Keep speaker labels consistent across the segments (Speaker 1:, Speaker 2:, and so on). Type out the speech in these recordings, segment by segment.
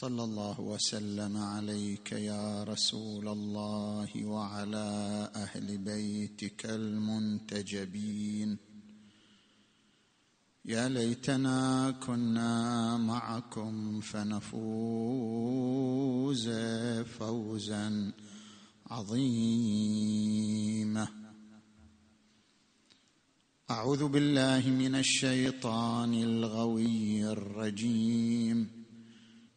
Speaker 1: صلى الله وسلم عليك يا رسول الله وعلى أهل بيتك المنتجبين. يا ليتنا كنا معكم فنفوز فوزا عظيما. أعوذ بالله من الشيطان الغوي الرجيم.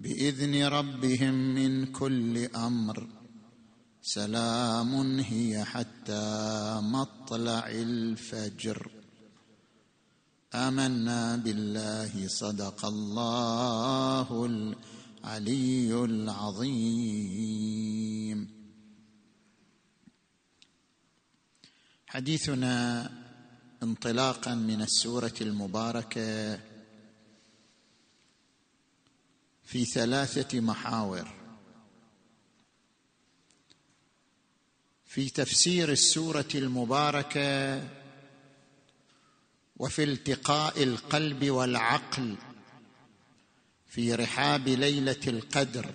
Speaker 1: بإذن ربهم من كل أمر. سلام هي حتى مطلع الفجر. آمنا بالله صدق الله العلي العظيم. حديثنا انطلاقا من السورة المباركة في ثلاثة محاور. في تفسير السورة المباركة وفي التقاء القلب والعقل في رحاب ليلة القدر.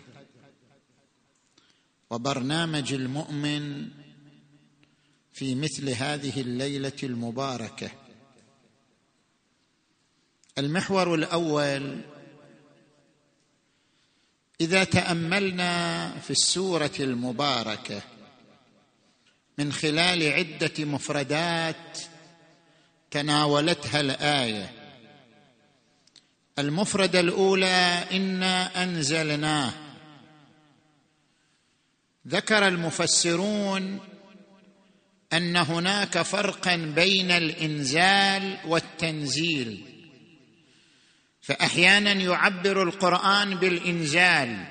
Speaker 1: وبرنامج المؤمن في مثل هذه الليلة المباركة. المحور الأول إذا تأملنا في السورة المباركة من خلال عدة مفردات تناولتها الآية. المفرده الأولى إنا أنزلناه. ذكر المفسرون أن هناك فرقا بين الإنزال والتنزيل. فأحيانا يعبر القرآن بالانزال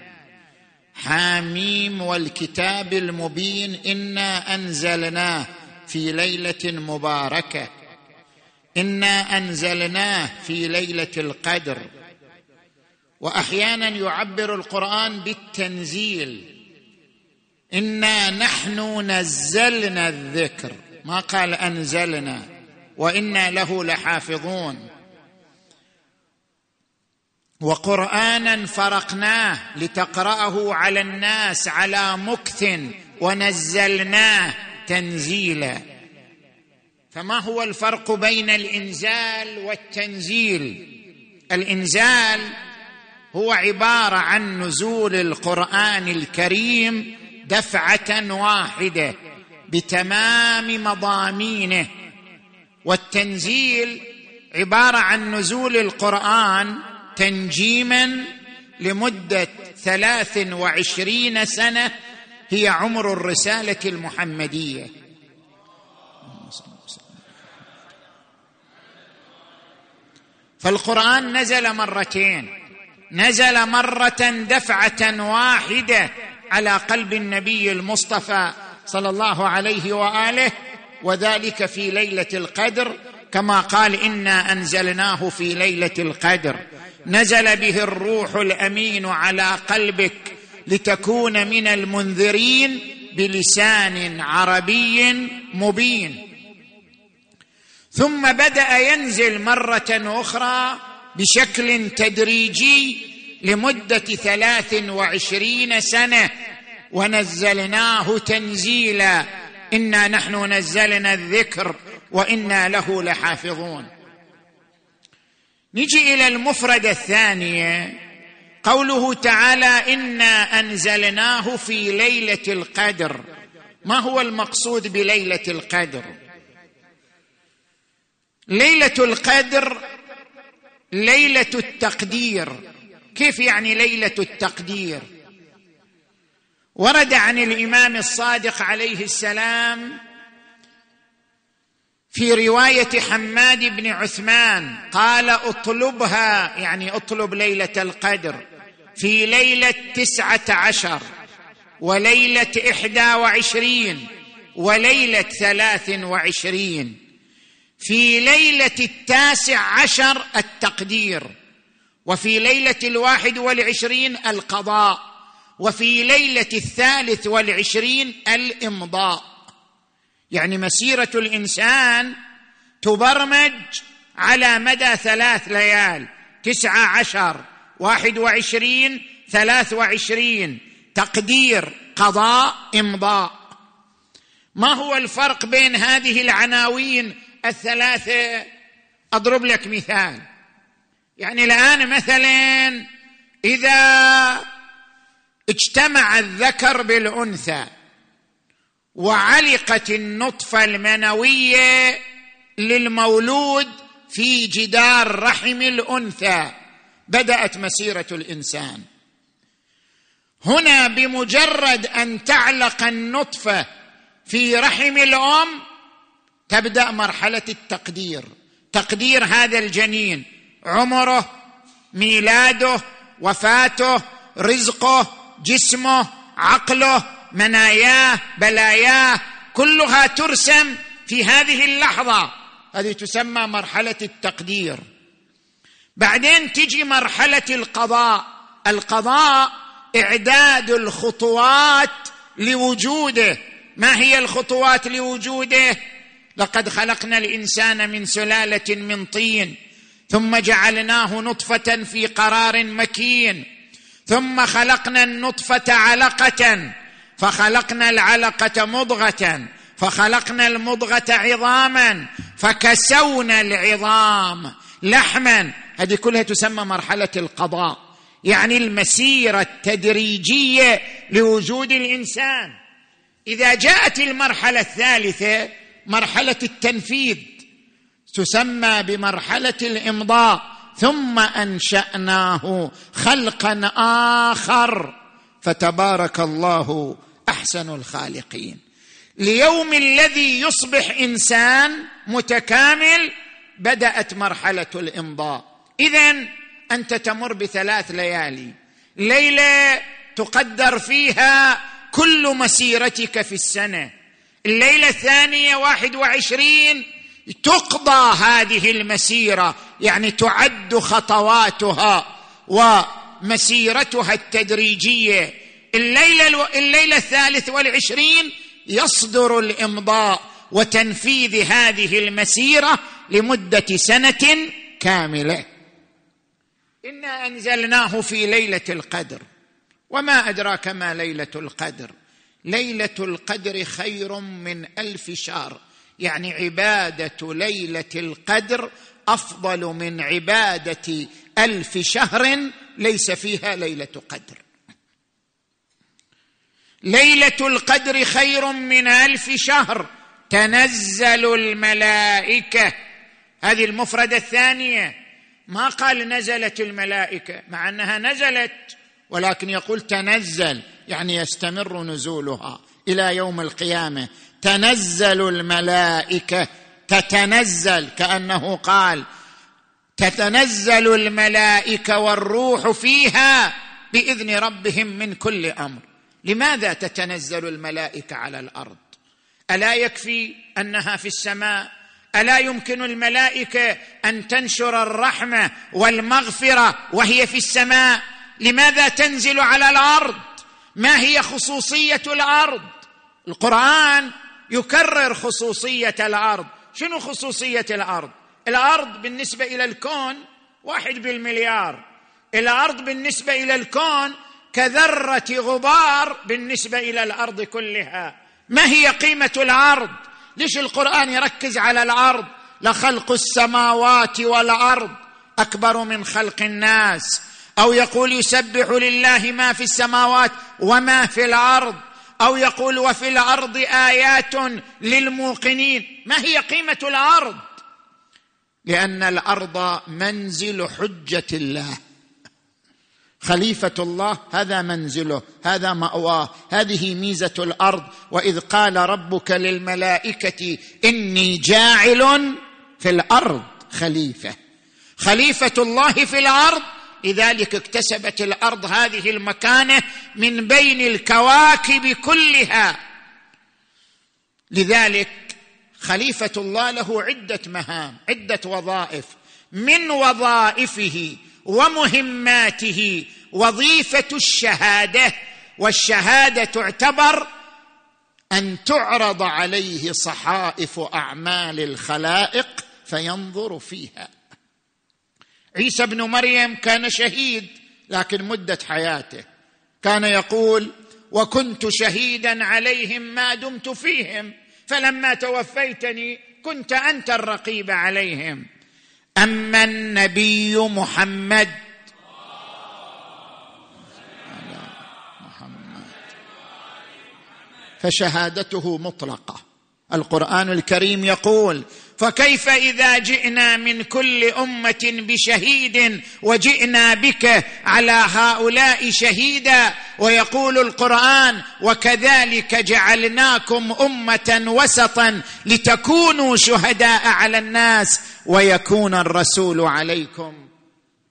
Speaker 1: حاميم والكتاب المبين إنا أنزلناه في ليلة مباركة. إنا أنزلناه في ليلة القدر. وأحيانا يعبر القرآن بالتنزيل. إنا نحن نزلنا الذكر. ما قال أنزلنا. وإنا له لحافظون. وقرآنا فرقناه لتقرأه على الناس على مكث ونزلناه تنزيلا. فما هو الفرق بين الإنزال والتنزيل؟ الإنزال هو عبارة عن نزول القرآن الكريم دفعة واحدة بتمام مضامينه. والتنزيل عبارة عن نزول القرآن تنجيما لمدة ثلاث وعشرين سنة هي عمر الرسالة المحمدية. فالقرآن نزل مرتين. نزل مرة دفعة واحدة على قلب النبي المصطفى صلى الله عليه وآله وذلك في ليلة القدر كما قال إنا أنزلناه في ليلة القدر نزل به الروح الأمين على قلبك لتكون من المنذرين بلسان عربي مبين. ثم بدأ ينزل مرة أخرى بشكل تدريجي لمدة ثلاث وعشرين سنة ونزلناه تنزيلا. إنا نحن نزلنا الذكر وإنا له لحافظون. نجي إلى المفرده الثانية قوله تعالى إنا أنزلناه في ليلة القدر. ما هو المقصود بليلة القدر؟ ليلة القدر ليلة التقدير. كيف يعني ليلة التقدير؟ ورد عن الإمام الصادق عليه السلام في رواية حماد بن عثمان قال اطلبها يعني اطلب ليلة القدر في ليلة تسعة عشر وليلة إحدى وعشرين وليلة ثلاث وعشرين في ليلة التاسع عشر التقدير وفي ليلة الواحد والعشرين القضاء وفي ليلة الثالث والعشرين الإمضاء. يعني مسيرة الإنسان تبرمج على مدى ثلاث ليال تسعة عشر واحد وعشرين ثلاث وعشرين. تقدير قضاء إمضاء. ما هو الفرق بين هذه العناوين الثلاثة؟ أضرب لك مثال. يعني الآن مثلا إذا اجتمع الذكر بالأنثى وعلقت النطفة المنوية للمولود في جدار رحم الأنثى. بدأت مسيرة الإنسان. هنا بمجرد أن تعلق النطفة في رحم الأم تبدأ مرحلة التقدير. تقدير هذا الجنين. عمره ميلاده وفاته رزقه جسمه عقله مناياه بلاياه كلها ترسم في هذه اللحظة. هذه تسمى مرحلة التقدير. بعدين تجي مرحلة القضاء. القضاء إعداد الخطوات لوجوده. ما هي الخطوات لوجوده؟ لقد خلقنا الإنسان من سلالة من طين ثم جعلناه نطفة في قرار مكين ثم خلقنا النطفة علقة فخلقنا العلقة مضغة فخلقنا المضغة عظاما فكسونا العظام لحما. هذه كلها تسمى مرحلة القضاء يعني المسيرة التدريجية لوجود الإنسان. إذا جاءت المرحلة الثالثة مرحلة التنفيذ تسمى بمرحلة الإمضاء ثم أنشأناه خلقا آخر. فتبارك الله أحسن الخالقين. ليوم الذي يصبح إنسان متكامل بدأت مرحلة الإمضاء. اذا أنت تمر بثلاث ليالي. ليلة تقدر فيها كل مسيرتك في السنة. الليلة الثانية واحد وعشرين تقضى هذه المسيرة يعني تعد خطواتها. ومسيرتها التدريجية. الليلة الليلة الثالث والعشرين يصدر الإمضاء وتنفيذ هذه المسيرة لمدة سنة كاملة. إنا أنزلناه في ليلة القدر. وما أدراك ما ليلة القدر؟ ليلة القدر خير من ألف شهر. يعني عبادة ليلة القدر أفضل من عبادة ألف شهر ليس فيها ليلة قدر ليلة القدر خير من ألف شهر. تنزل الملائكة. هذه المفردة الثانية. ما قال نزلت الملائكة؟ مع أنها نزلت ولكن يقول تنزل يعني يستمر نزولها إلى يوم القيامة. تنزل الملائكة. تتنزل كأنه قال تتنزل الملائكة والروح فيها بإذن ربهم من كل أمر. لماذا تتنزل الملائكة على الأرض؟ ألا يكفي أنها في السماء؟ ألا يمكن الملائكة أن تنشر الرحمة والمغفرة وهي في السماء؟ لماذا تنزل على الأرض؟ ما هي خصوصية الأرض؟ القرآن يكرر خصوصية الأرض. شنو خصوصية الأرض؟ الأرض بالنسبة إلى الكون واحد بالمليار. الأرض بالنسبة إلى الكون كذرة غبار بالنسبة إلى الأرض كلها. ما هي قيمة الأرض؟ ليش القرآن يركز على الأرض؟ لخلق السماوات والأرض أكبر من خلق الناس. أو يقول يسبح لله ما في السماوات وما في الأرض. أو يقول وفي الأرض آيات للموقنين. ما هي قيمة الأرض؟ لأن الأرض منزل حجة الله. خليفة الله هذا منزله هذا مأواه هذه ميزة الأرض. وإذ قال ربك للملائكة إني جاعل في الأرض خليفة. خليفة الله في الأرض لذلك اكتسبت الأرض هذه المكانة من بين الكواكب كلها. لذلك خليفة الله له عدة مهام عدة وظائف. من وظائفه ومهماته وظيفة الشهادة والشهادة تعتبر أن تعرض عليه صحائف أعمال الخلائق فينظر فيها. عيسى ابن مريم كان شهيد لكن مدة حياته. كان يقول وكنت شهيدا عليهم ما دمت فيهم فلما توفيتني كنت أنت الرقيب عليهم. أما النبي محمد. فشهادته مطلقة. القرآن الكريم يقول فكيف إذا جئنا من كل أمة بشهيد وجئنا بك على هؤلاء شهيدا؟ ويقول القرآن وكذلك جعلناكم أمة وسطا لتكونوا شهداء على الناس ويكون الرسول عليكم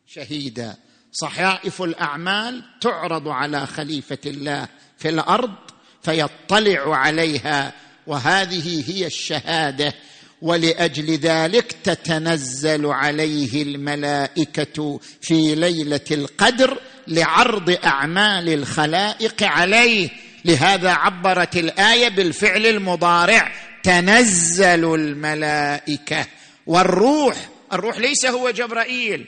Speaker 1: شهيدا. صحائف الأعمال تعرض على خليفة الله في الأرض فيطلع عليها وهذه هي الشهادة. ولأجل ذلك تتنزل عليه الملائكة في ليلة القدر لعرض أعمال الخلائق عليه. لهذا عبرت الآية بالفعل المضارع تنزل الملائكة. والروح الروح ليس هو جبرائيل.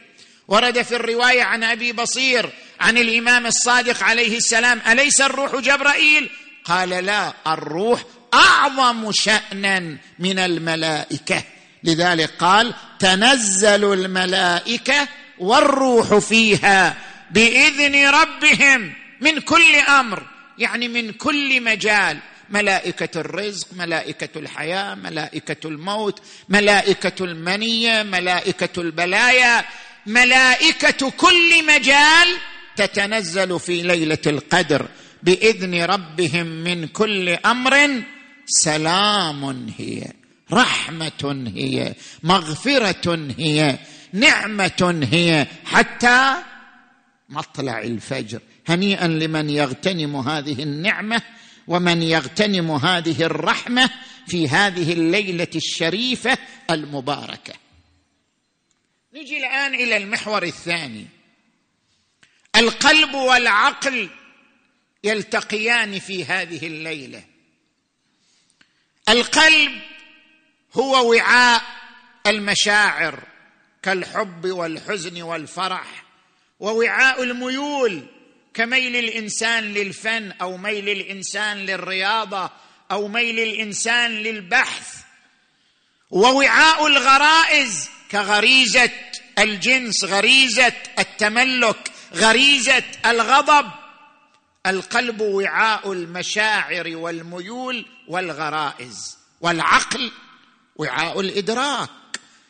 Speaker 1: ورد في الرواية عن أبي بصير عن الإمام الصادق عليه السلام أليس الروح جبرائيل؟ قال لا الروح أعظم شأنا من الملائكة. لذلك قال تنزل الملائكة والروح فيها بإذن ربهم من كل أمر يعني من كل مجال. ملائكة الرزق ملائكة الحياة ملائكة الموت ملائكة المنية ملائكة البلايا. ملائكة كل مجال تتنزل في ليلة القدر بإذن ربهم من كل أمر. سلام هي رحمة هي مغفرة هي نعمة هي حتى مطلع الفجر. هنيئا لمن يغتنم هذه النعمة ومن يغتنم هذه الرحمة في هذه الليلة الشريفة المباركة. نجي الآن إلى المحور الثاني. القلب والعقل يلتقيان في هذه الليلة. القلب هو وعاء المشاعر كالحب والحزن والفرح ووعاء الميول كميل الإنسان للفن أو ميل الإنسان للرياضة أو ميل الإنسان للبحث ووعاء الغرائز كغريزة الجنس غريزة التملك غريزة الغضب. القلب وعاء المشاعر والميول والغرائز والعقل وعاء الإدراك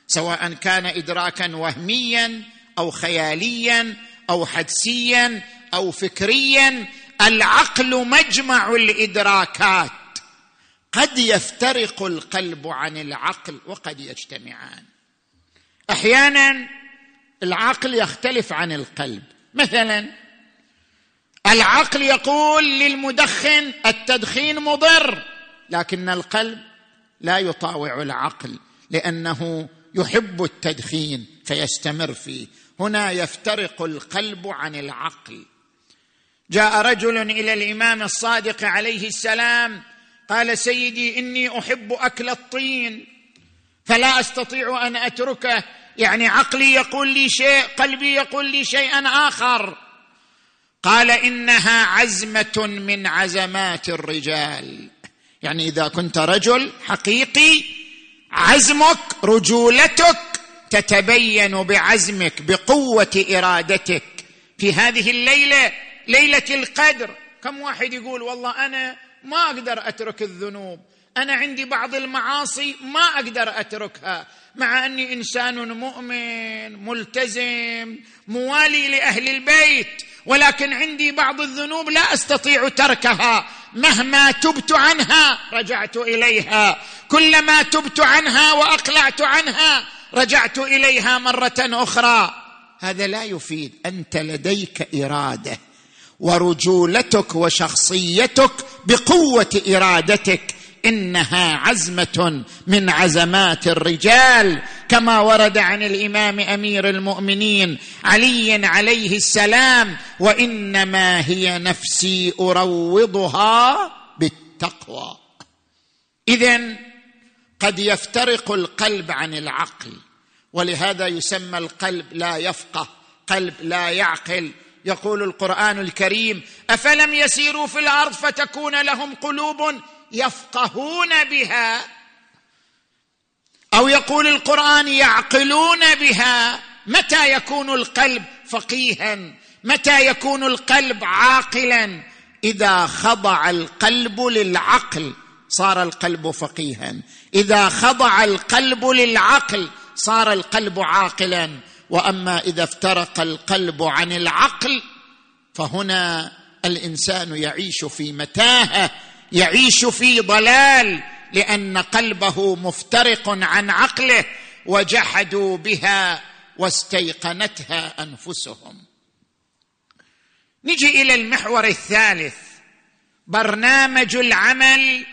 Speaker 1: سواء كان ادراكا وهميا أو خياليا أو حدسيا أو فكريا العقل مجمع الإدراكات. قد يفترق القلب عن العقل وقد يجتمعان. أحيانا العقل يختلف عن القلب. مثلا العقل يقول للمدخن التدخين مضر. لكن القلب لا يطاوع العقل لأنه يحب التدخين فيستمر فيه. هنا يفترق القلب عن العقل. جاء رجل إلى الإمام الصادق عليه السلام قال سيدي إني أحب أكل الطين فلا أستطيع أن أتركه. يعني عقلي يقول لي شيء قلبي يقول لي شيئا آخر. قال إنها عزمة من عزمات الرجال. يعني إذا كنت رجل حقيقي عزمك رجولتك تتبين بعزمك بقوة إرادتك. في هذه الليلة ليلة القدر كم واحد يقول والله أنا ما أقدر أترك الذنوب. أنا عندي بعض المعاصي ما أقدر أتركها مع أني إنسان مؤمن ملتزم موالي لأهل البيت ولكن عندي بعض الذنوب لا أستطيع تركها. مهما تبت عنها رجعت إليها. كلما تبت عنها وأقلعت عنها رجعت إليها مرة أخرى. هذا لا يفيد. أنت لديك إرادة ورجولتك وشخصيتك بقوة إرادتك. إنها عزمة من عزمات الرجال كما ورد عن الإمام أمير المؤمنين علي عليه السلام وإنما هي نفسي أروضها بالتقوى. اذا قد يفترق القلب عن العقل ولهذا يسمى القلب لا يفقه قلب لا يعقل. يقول القرآن الكريم أفلم يسيروا في الأرض فتكون لهم قلوب يفقهون بها أو يقول القرآن يعقلون بها. متى يكون القلب فقيها؟ متى يكون القلب عاقلا؟ إذا خضع القلب للعقل صار القلب فقيها. إذا خضع القلب للعقل صار القلب عاقلا. وأما إذا افترق القلب عن العقل فهنا الإنسان يعيش في متاهة يعيش في ضلال لأن قلبه مفترق عن عقله وجحدوا بها واستيقنتها أنفسهم. نجي إلى المحور الثالث برنامج العمل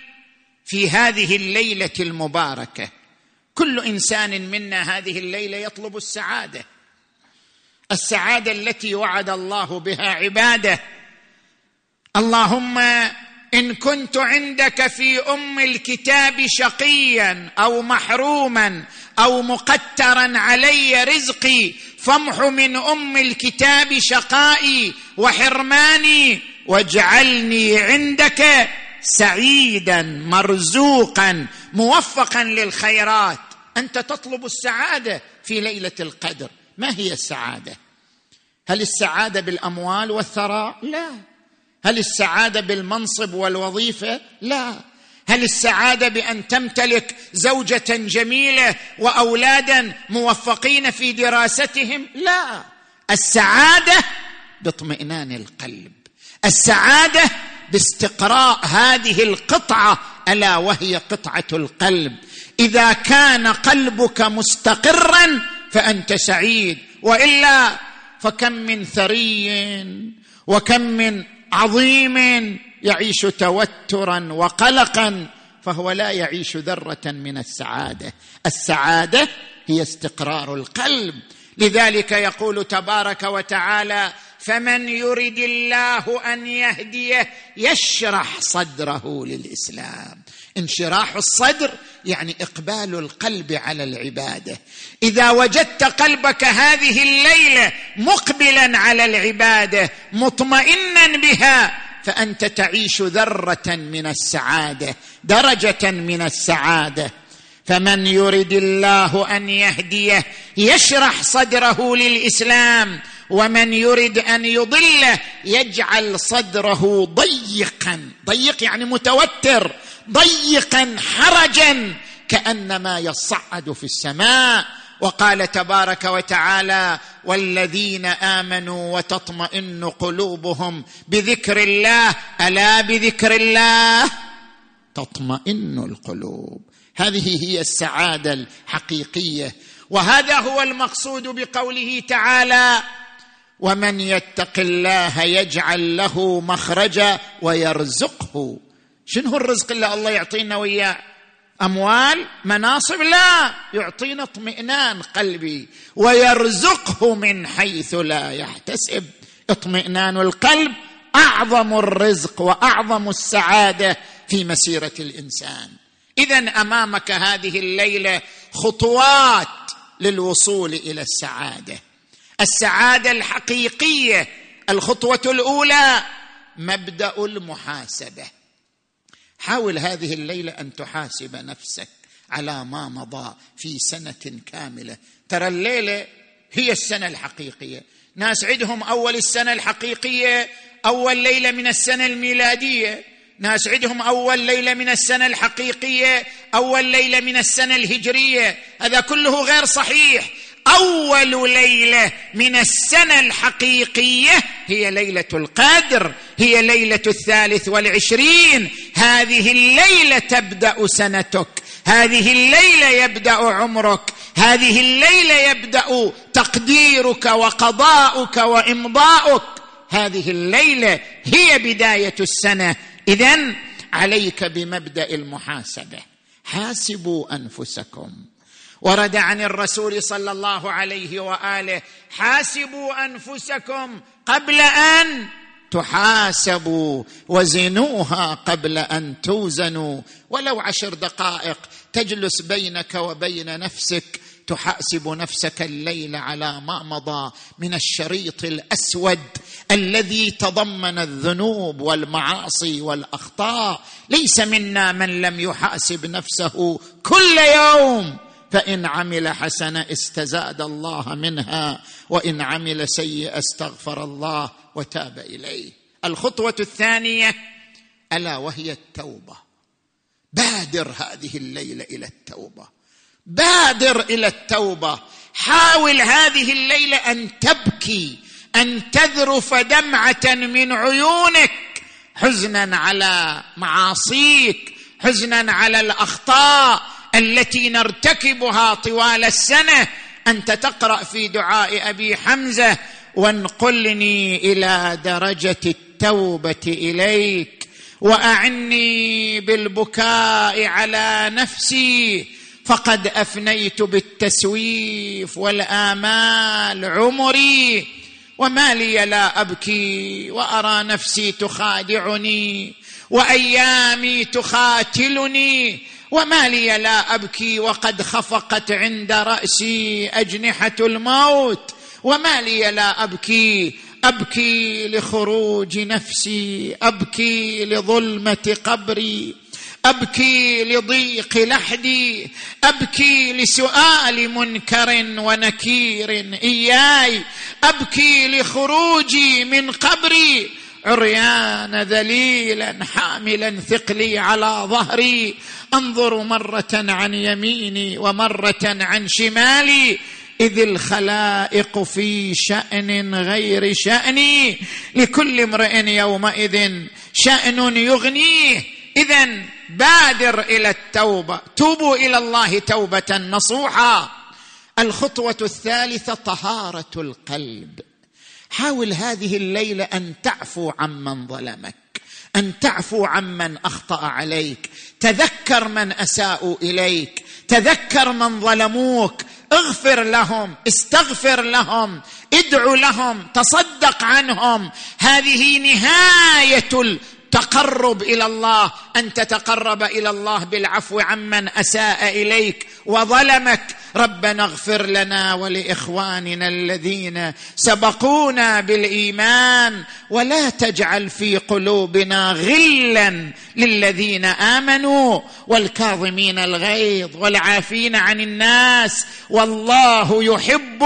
Speaker 1: في هذه الليلة المباركة. كل إنسان منا هذه الليلة يطلب السعادة. السعادة التي وعد الله بها عباده. اللهم إن كنت عندك في أم الكتاب شقيا أو محروما أو مقترا علي رزقي فامح من أم الكتاب شقائي وحرماني واجعلني عندك سعيدا مرزوقا موفقا للخيرات. أنت تطلب السعادة في ليلة القدر. ما هي السعادة؟ هل السعادة بالأموال والثراء؟ لا. هل السعادة بالمنصب والوظيفة؟ لا. هل السعادة بأن تمتلك زوجة جميلة وأولادا موفقين في دراستهم؟ لا. السعادة باطمئنان القلب. السعادة باستقراء هذه القطعة ألا وهي قطعة القلب. إذا كان قلبك مستقرا فأنت سعيد وإلا فكم من ثري وكم من عظيم يعيش توترا وقلقا فهو لا يعيش ذرة من السعادة. السعادة هي استقرار القلب. لذلك يقول تبارك وتعالى فمن يرد الله أن يهديه يشرح صدره للإسلام. انشراح الصدر يعني إقبال القلب على العبادة. إذا وجدت قلبك هذه الليلة مقبلا على العبادة مطمئنا بها فأنت تعيش ذرة من السعادة درجة من السعادة. فمن يرد الله أن يهديه يشرح صدره للإسلام. ومن يرد أن يضله يجعل صدره ضيقا. ضيق يعني متوتر. ضيقا حرجا كأنما يصعد في السماء. وقال تبارك وتعالى والذين آمنوا وتطمئن قلوبهم بذكر الله. ألا بذكر الله؟ تطمئن القلوب. هذه هي السعادة الحقيقية. وهذا هو المقصود بقوله تعالى ومن يتق الله يجعل له مخرجا ويرزقه شنو هو الرزق اللي الله يعطينا وياه؟ أموال؟ مناصب؟ لا. يعطينا اطمئنان قلبي. ويرزقه من حيث لا يحتسب. اطمئنان القلب أعظم الرزق وأعظم السعادة في مسيرة الإنسان. اذا أمامك هذه الليلة خطوات للوصول إلى السعادة. السعادة الحقيقية الخطوة الأولى مبدأ المحاسبة. حاول هذه الليلة أن تحاسب نفسك على ما مضى في سنة كاملة. ترى الليلة هي السنة الحقيقية. ناس عندهم أول السنة الحقيقية أول ليلة من السنة الميلادية. ناس عندهم أول ليلة من السنة الحقيقية أول ليلة من السنة الهجرية. هذا كله غير صحيح. أول ليلة من السنة الحقيقية هي ليلة القدر هي ليلة الثالث والعشرين. هذه الليلة تبدأ سنتك هذه الليلة يبدأ عمرك هذه الليلة يبدأ تقديرك وقضاؤك وإمضاؤك. هذه الليلة هي بداية السنة. اذا عليك بمبدأ المحاسبة. حاسبوا أنفسكم. ورد عن الرسول صلى الله عليه وآله حاسبوا أنفسكم قبل أن تحاسبوا وزنوها قبل أن توزنوا. ولو عشر دقائق تجلس بينك وبين نفسك تحاسب نفسك الليل على ما مضى من الشريط الأسود الذي تضمن الذنوب والمعاصي والأخطاء. ليس منا من لم يحاسب نفسه كل يوم. فإن عمل حسنة استزاد الله منها وإن عمل سيئة استغفر الله وتاب إليه. الخطوة الثانية ألا وهي التوبة. بادر هذه الليلة إلى التوبة. بادر إلى التوبة. حاول هذه الليلة أن تبكي أن تذرف دمعه من عيونك. حزنا على معاصيك حزنا على الأخطاء. التي نرتكبها طوال السنة أنت تقرأ في دعاء أبي حمزة وانقلني إلى درجة التوبة إليك وأعني بالبكاء على نفسي فقد أفنيت بالتسويف والآمال عمري وما لي لا أبكي وأرى نفسي تخادعني وأيامي تخاتلني وما لي لا أبكي وقد خفقت عند رأسي أجنحة الموت. وما لي لا أبكي أبكي لخروج نفسي أبكي لظلمة قبري أبكي لضيق لحدي أبكي لسؤال منكر ونكير إياي أبكي لخروجي من قبري. عريان ذليلا حاملا ثقلي على ظهري. انظر مرة عن يميني ومرة عن شمالي. إذ الخلائق في شأن غير شأني. لكل امرئ يومئذ شأن يغنيه. اذا بادر إلى التوبة. توبوا إلى الله توبة نصوحا. الخطوة الثالثة طهارة القلب. حاول هذه الليلة أن تعفو عمن ظلمك أن تعفو عمن أخطأ عليك تذكر من أساءوا إليك تذكر من ظلموك اغفر لهم استغفر لهم ادعو لهم تصدق عنهم. هذه نهاية التقرب إلى الله أن تتقرب إلى الله بالعفو عمن أساء إليك وظلمك. ربنا اغفر لنا ولإخواننا الذين سبقونا بالإيمان ولا تجعل في قلوبنا غلا للذين آمنوا والكاظمين الغيظ والعافين عن الناس والله يحب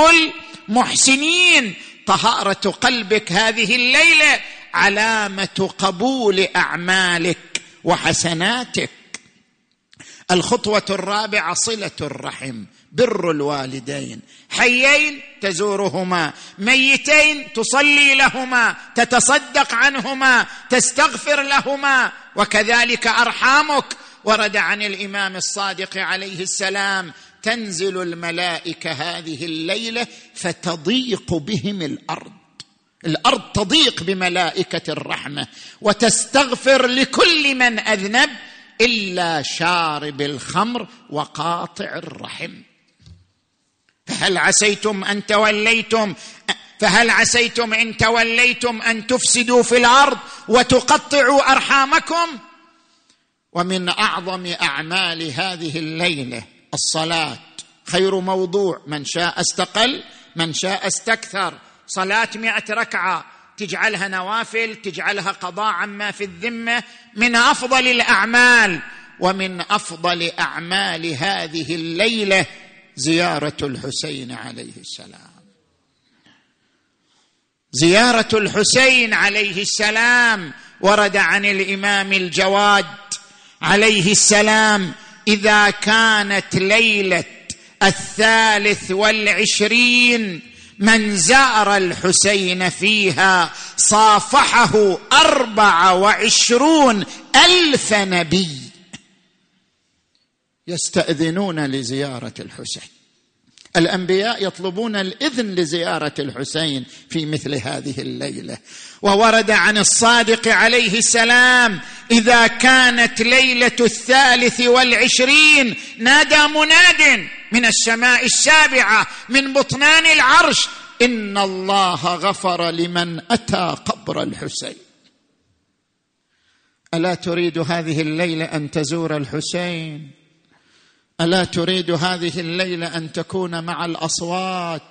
Speaker 1: المحسنين. طهارة قلبك هذه الليلة علامة قبول أعمالك وحسناتك. الخطوة الرابعة صلة الرحم. بر الوالدين. حيين تزورهما ميتين تصلي لهما تتصدق عنهما تستغفر لهما. وكذلك أرحامك ورد عن الإمام الصادق عليه السلام تنزل الملائكة هذه الليلة فتضيق بهم الأرض. الأرض تضيق بملائكة الرحمة وتستغفر لكل من أذنب إلا شارب الخمر وقاطع الرحم. فهل عسيتم أن توليتم؟ فهل عسيتم إن توليتم أن تفسدوا في الأرض وتقطعوا أرحامكم؟ ومن أعظم أعمال هذه الليلة الصلاة. خير موضوع. من شاء استقل من شاء استكثر. صلاة مئة ركعة. تجعلها نوافل تجعلها قضاء عما في الذمة. من أفضل الأعمال. ومن أفضل أعمال هذه الليلة زيارة الحسين عليه السلام. زيارة الحسين عليه السلام ورد عن الإمام الجواد عليه السلام إذا كانت ليلة الثالث والعشرين من زار الحسين فيها صافحه أربع وعشرون ألف نبي. يستأذنون لزيارة الحسين.
Speaker 2: الأنبياء يطلبون الإذن لزيارة الحسين في مثل هذه الليلة. وورد عن الصادق عليه السلام إذا كانت ليلة الثالث والعشرين نادى مناد من السماء السابعة من بطنان العرش إن الله غفر لمن أتى قبر الحسين. ألا تريد هذه الليلة أن تزور الحسين؟ ألا تريد هذه الليلة أن تكون مع الأصوات؟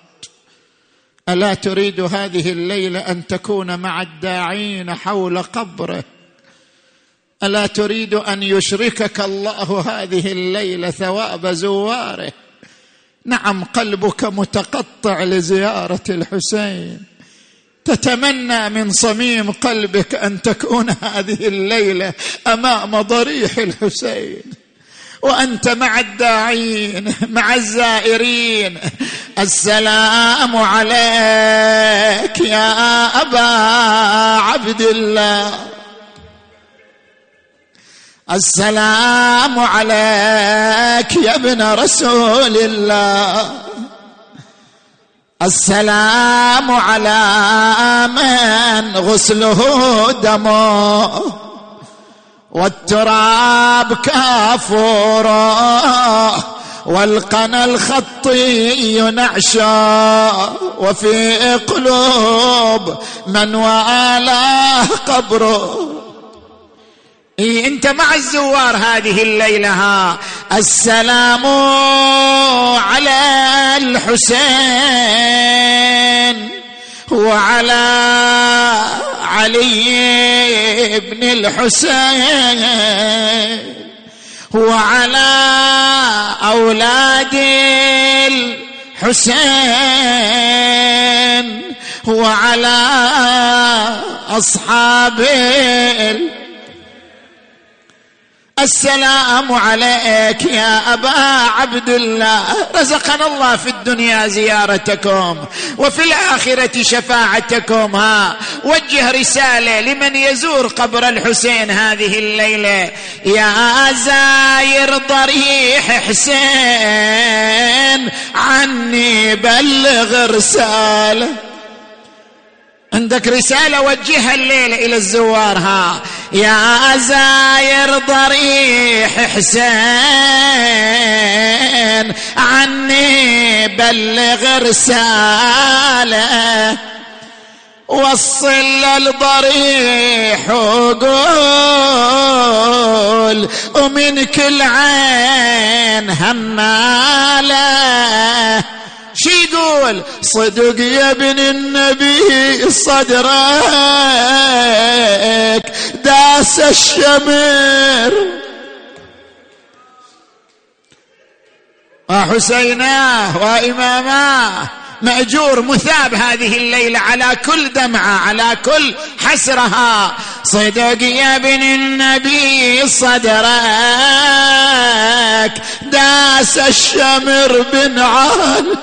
Speaker 2: ألا تريد هذه الليلة أن تكون مع الداعين حول قبره؟ ألا تريد أن يشركك الله هذه الليلة ثواب زواره؟ نعم قلبك متقطع لزيارة الحسين. تتمنى من صميم قلبك أن تكون هذه الليلة أمام ضريح الحسين. وأنت مع الداعين مع الزائرين. السلام عليك يا أبا عبد الله. السلام عليك يا ابن رسول الله. السلام على من غسله دمه. والتراب كافورا والقنا الخطي نعشا وفي قلوب من والاه قبره إيه أنت مع الزوار هذه الليلة ها. السلام على الحسين. وعلى علي بن الحسين وعلى أولاد الحسين وعلى أصحاب السلام عليك يا أبا عبد الله رزقنا الله في الدنيا زيارتكم وفي الآخرة شفاعتكم ها. وجه رسالة لمن يزور قبر الحسين هذه الليلة. يا زاير ضريح حسين عني بلغ رسالة. عندك رسالة وجهها الليلة إلى الزوار ها. يا زاير ضريح حسين عني بلغ رسالة. وصل للضريح وقول ومن كل عين هماله صدق يا ابن النبي صدرك داس الشمر وحسيناه وإماماه. مأجور مثاب هذه الليلة على كل دمعة على كل حسرها. صدق يا ابن النبي صدرك داس الشمر بن عال.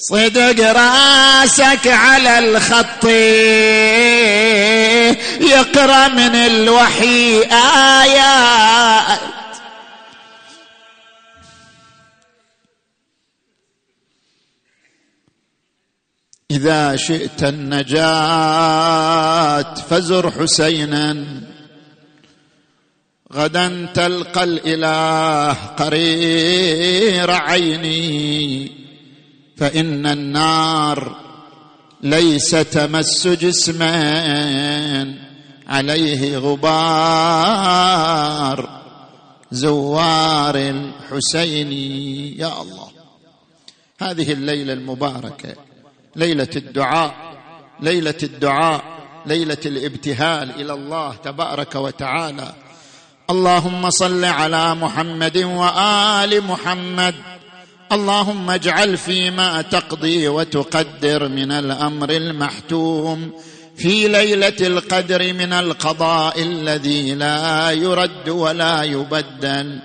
Speaker 2: صدق راسك على الخط. يقرأ من الوحي آيات. إذا شئت النجاة فزر حسينا. غدا تلقى الإله قرير عيني. فإن النار ليس تمس جسما عليه غبار زوار الحسين يا الله. هذه الليلة المباركة ليلة الدعاء ليلة الدعاء ليلة الابتهال إلى الله تبارك وتعالى. اللهم صل على محمد وآل محمد. اللهم اجعل فيما تقضي وتقدر من الأمر المحتوم في ليلة القدر من القضاء الذي لا يرد ولا يبدل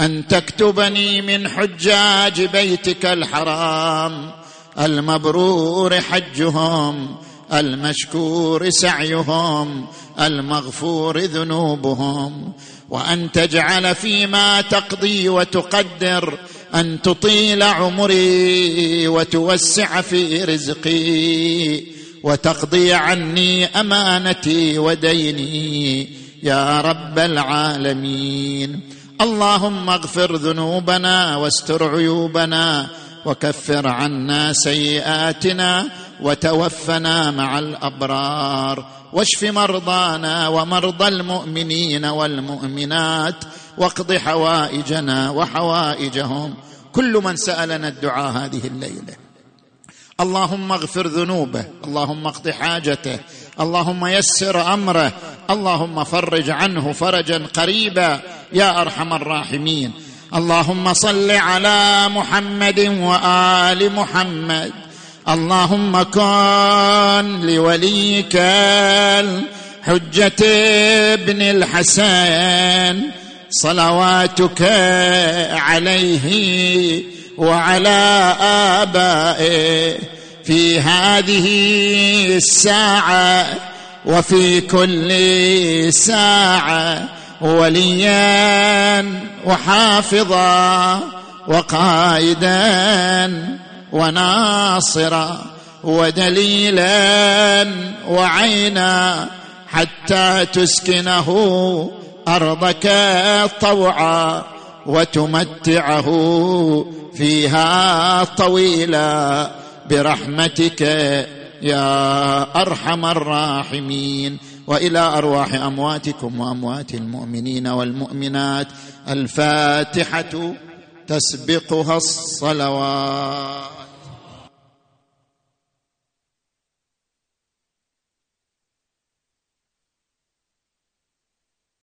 Speaker 2: أن تكتبني من حجاج بيتك الحرام المبرور حجهم المشكور سعيهم المغفور ذنوبهم وأن تجعل فيما تقضي وتقدر أن تطيل عمري وتوسع في رزقي وتقضي عني أمانتي وديني يا رب العالمين. اللهم اغفر ذنوبنا واستر عيوبنا وكفر عنا سيئاتنا وتوفنا مع الأبرار واشف مرضانا ومرضى المؤمنين والمؤمنات واقض حوائجنا وحوائجهم. كل من سألنا الدعاء هذه الليلة. اللهم اغفر ذنوبه اللهم اقض حاجته اللهم يسر أمره اللهم فرج عنه فرجا قريبا يا أرحم الراحمين. اللهم صل على محمد وآل محمد. اللهم كن لوليك الحجة ابن الحسن صلواتك عليه وعلى آبائه في هذه الساعة وفي كل ساعة وليا وحافظا وقائدا. وناصرا ودليلا وعينا حتى تسكنه أرضك طوعا وتمتعه فيها طويلا برحمتك يا أرحم الراحمين. وإلى أرواح أمواتكم وأموات المؤمنين والمؤمنات الفاتحة تسبقها الصلوات.